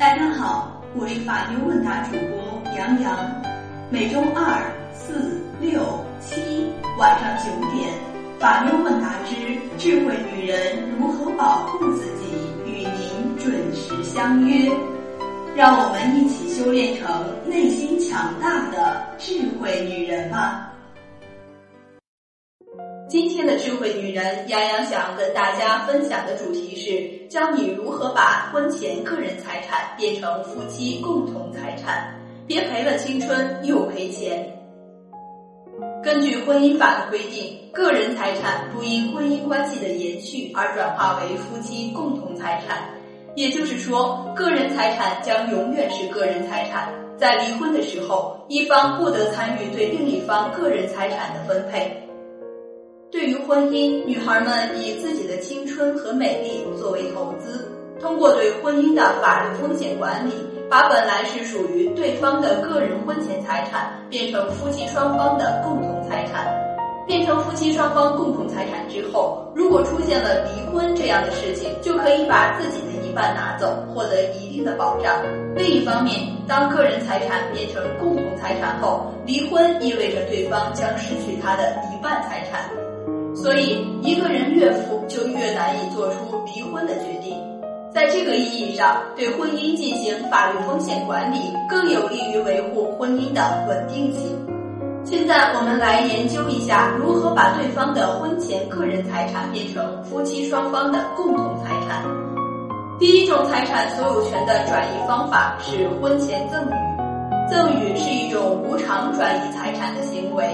大家好，我是法律问答主播杨洋，每周二、四、六、七晚上九点，法律问答之智慧女人如何保护自己，与您准时相约。让我们一起修炼成内心强大的智慧女人吧。今天的智慧女人杨洋想跟大家分享的主题是教你如何把婚前个人财产变成夫妻共同财产，别赔了青春又赔钱。根据婚姻法的规定，个人财产不因婚姻关系的延续而转化为夫妻共同财产，也就是说，个人财产将永远是个人财产。在离婚的时候，一方不得参与对另一方个人财产的分配。于婚姻，女孩们以自己的青春和美丽作为投资，通过对婚姻的法律风险管理，把本来是属于对方的个人婚前财产变成夫妻双方的共同财产。变成夫妻双方共同财产之后，如果出现了离婚这样的事情，就可以把自己的一半拿走，获得一定的保障。另一方面，当个人财产变成共同财产后，离婚意味着对方将失去他的一半财产。所以，一个人越富，就越难以做出离婚的决定。在这个意义上，对婚姻进行法律风险管理，更有利于维护婚姻的稳定性。现在，我们来研究一下如何把对方的婚前个人财产变成夫妻双方的共同财产。第一种财产所有权的转移方法是婚前赠与。赠与是一种无偿转移财产的行为。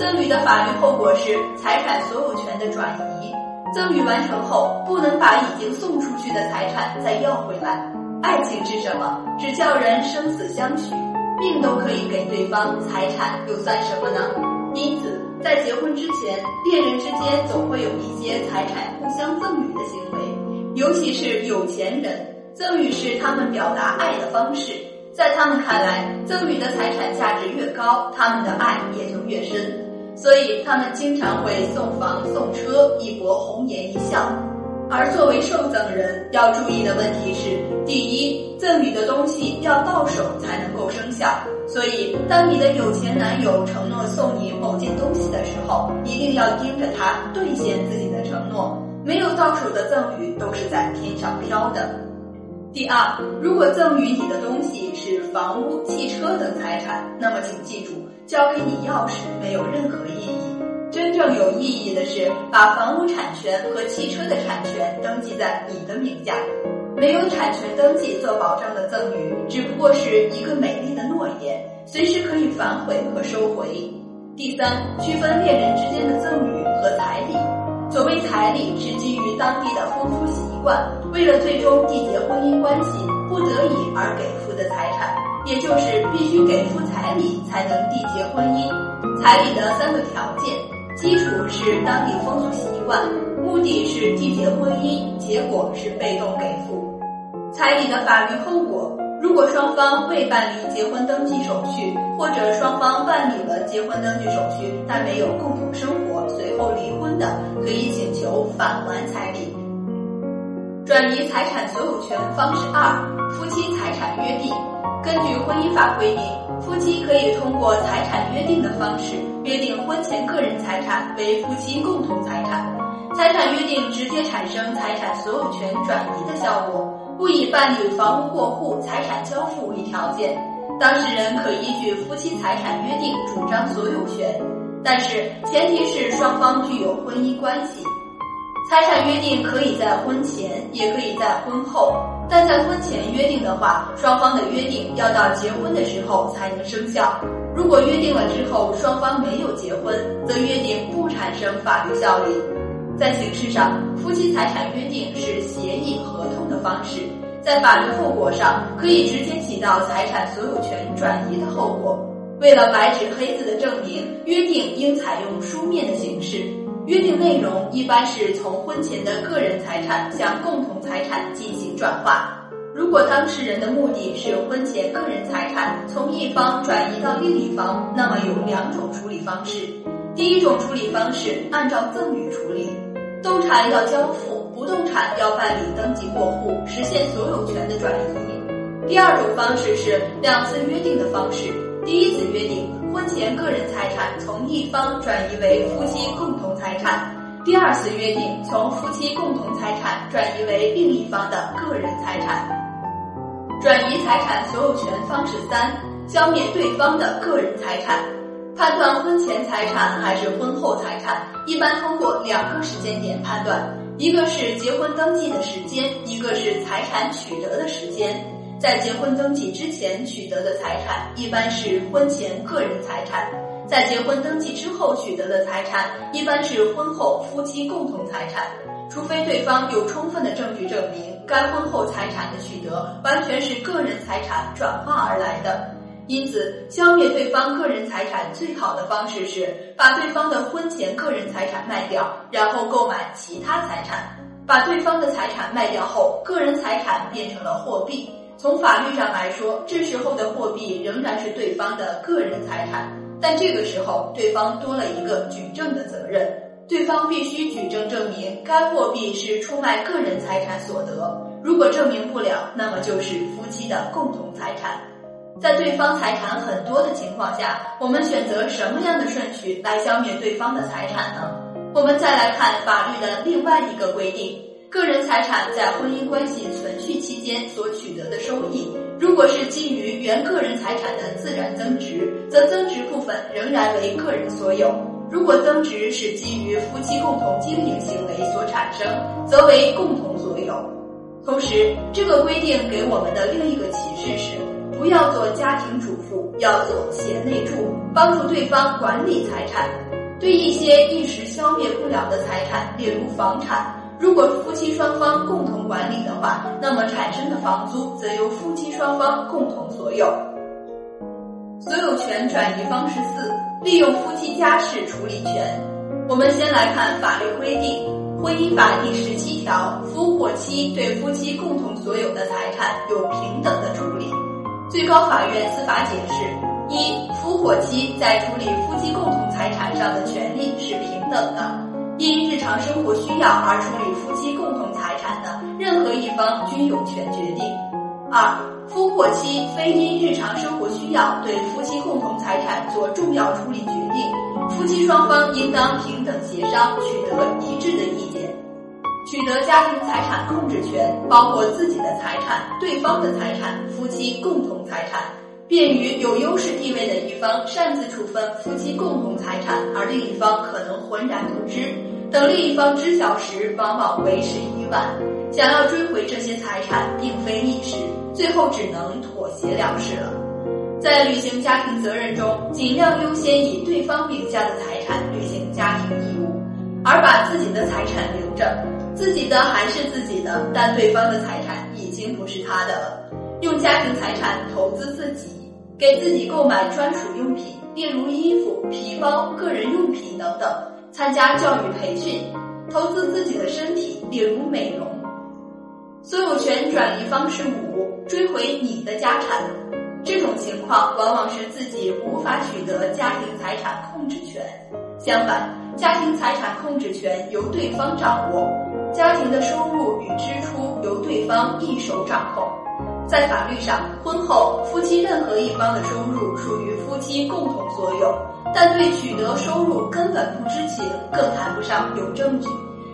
赠与的法律后果是财产所有权的转移。赠与完成后，不能把已经送出去的财产再要回来。爱情是什么？只叫人生死相许，命都可以给对方，财产又算什么呢？因此，在结婚之前，恋人之间总会有一些财产互相赠与的行为，尤其是有钱人，赠与是他们表达爱的方式。在他们看来，赠与的财产价值越高，他们的爱也就越深。所以他们经常会送房送车，以博红颜一笑。而作为受赠人，要注意的问题是：第一，赠与的东西要到手才能够生效。所以，当你的有钱男友承诺送你某件东西的时候，一定要盯着他兑现自己的承诺。没有到手的赠与都是在天上飘的。第二，如果赠与你的东西是房屋、汽车等财产，那么请记住。交给你钥匙没有任何意义，真正有意义的是把房屋产权和汽车的产权登记在你的名下。没有产权登记做保障的赠与，只不过是一个美丽的诺言，随时可以反悔和收回。第三，区分恋人之间的赠与和彩礼。所谓彩礼，是基于当地的风俗习为了最终缔结婚姻关系，不得已而给付的财产。也就是必须给付彩礼才能缔结婚姻。彩礼的三个条件：基础是当地风俗习惯，目的是缔结婚姻，结果是被动给付。彩礼的法律后果：如果双方未办理结婚登记手续，或者双方办理了结婚登记手续但没有共同生活，随后离婚的，可以请求返还彩礼。转移财产所有权方式二：夫妻财产约定。根据婚姻法规定，夫妻可以通过财产约定的方式约定婚前个人财产为夫妻共同财产。财产约定直接产生财产所有权转移的效果，不以办理房屋过户、财产交付为条件。当事人可依据夫妻财产约定主张所有权，但是前提是双方具有婚姻关系。财产约定可以在婚前，也可以在婚后。但在婚前约定的话，双方的约定要到结婚的时候才能生效。如果约定了之后双方没有结婚，则约定不产生法律效力。在形式上，夫妻财产约定是协议合同的方式，在法律后果上可以直接起到财产所有权转移的后果。为了白纸黑字的证明，约定应采用书面的形式。约定内容一般是从婚前的个人财产向共同财产进行转化。如果当事人的目的是婚前个人财产从一方转移到另一方，那么有两种处理方式。第一种处理方式按照赠与处理，动产要交付，不动产要办理登记过户，实现所有权的转移。第二种方式是两次约定的方式。第一次前个人财产从一方转移为夫妻共同财产；第二次约定，从夫妻共同财产转移为另一方的个人财产。转移财产所有权方式三：消灭对方的个人财产。判断婚前财产还是婚后财产，一般通过两个时间点判断，一个是结婚登记的时间，一个是财产取得的时间。在结婚登记之前取得的财产，一般是婚前个人财产；在结婚登记之后取得的财产，一般是婚后夫妻共同财产。除非对方有充分的证据证明该婚后财产的取得完全是个人财产转化而来的。因此，消灭对方个人财产最好的方式是把对方的婚前个人财产卖掉，然后购买其他财产。把对方的财产卖掉后，个人财产变成了货币。从法律上来说，这时候的货币仍然是对方的个人财产，但这个时候对方多了一个举证的责任，对方必须举证证明该货币是出卖个人财产所得。如果证明不了，那么就是夫妻的共同财产。在对方财产很多的情况下，我们选择什么样的顺序来消灭对方的财产呢？我们再来看法律的另外一个规定。个人财产在婚姻关系存续期间所取得的收益，如果是基于原个人财产的自然增值，则增值部分仍然为个人所有；如果增值是基于夫妻共同经营行为所产生，则为共同所有。同时，这个规定给我们的另一个启示是：不要做家庭主妇，要做贤内助，帮助对方管理财产。对一些一时消灭不了的财产，例如房产。如果夫妻双方共同管理的话，那么产生的房租则由夫妻双方共同所有。所有权转移方式四：利用夫妻家事处理权。我们先来看法律规定，《婚姻法》第十七条，夫或妻对夫妻共同所有的财产有平等的处理。最高法院司法解释：一、夫或妻在处理夫妻共同财产上的权利是平等的。因日常生活需要而处理夫妻共同财产的任何一方均有权决定。二，夫或妻非因日常生活需要对夫妻共同财产做重要处理决定，夫妻双方应当平等协商，取得一致的意见。取得家庭财产控制权包括自己的财产、对方的财产、夫妻共同财产，便于有优势地位的一方擅自处分夫妻共同财产，而另一方可能浑然不知。等另一方知晓时，往往为时已晚。想要追回这些财产，并非易事，最后只能妥协了事了。在履行家庭责任中，尽量优先以对方名下的财产履行家庭义务，而把自己的财产留着。自己的还是自己的，但对方的财产已经不是他的了。用家庭财产投资自己，给自己购买专属用品，例如衣服、皮包、个人用品等等。参加教育培训，投资自己的身体，例如美容。所有权转移方式五：追回你的家产。这种情况往往是自己无法取得家庭财产控制权。相反，家庭财产控制权由对方掌握，家庭的收入与支出由对方一手掌控。在法律上，婚后夫妻任何一方的收入属于夫妻共同所有，但对取得收入根本不知情，更谈不上有证据。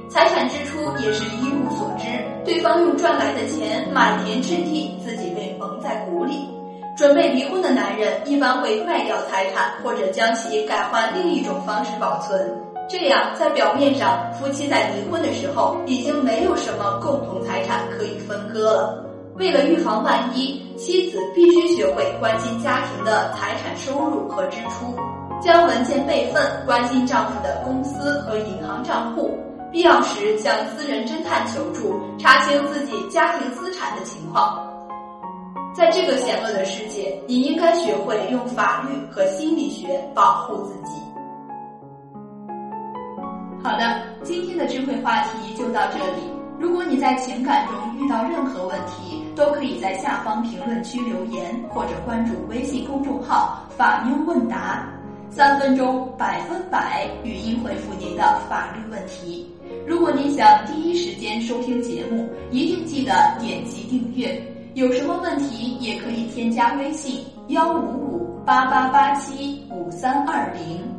财产支出也是一无所知，对方用赚来的钱买田置地，自己被蒙在鼓里。准备离婚的男人一般会卖掉财产，或者将其改换另一种方式保存，这样在表面上，夫妻在离婚的时候已经没有什么共同财产可以分割了。为了预防万一，妻子必须学会关心家庭的财产收入和支出，将文件备份，关心丈夫的公司和银行账户，必要时向私人侦探求助，查清自己家庭资产的情况。在这个险恶的世界，你应该学会用法律和心理学保护自己。好的，今天的智慧话题就到这里。如果你在情感中遇到任何问题，都可以在下方评论区留言，或者关注微信公众号“法妞问答”，三分钟百分百语音回复您的法律问题。如果您想第一时间收听节目，一定记得点击订阅。有什么问题也可以添加微信幺五五八八八七五三二零。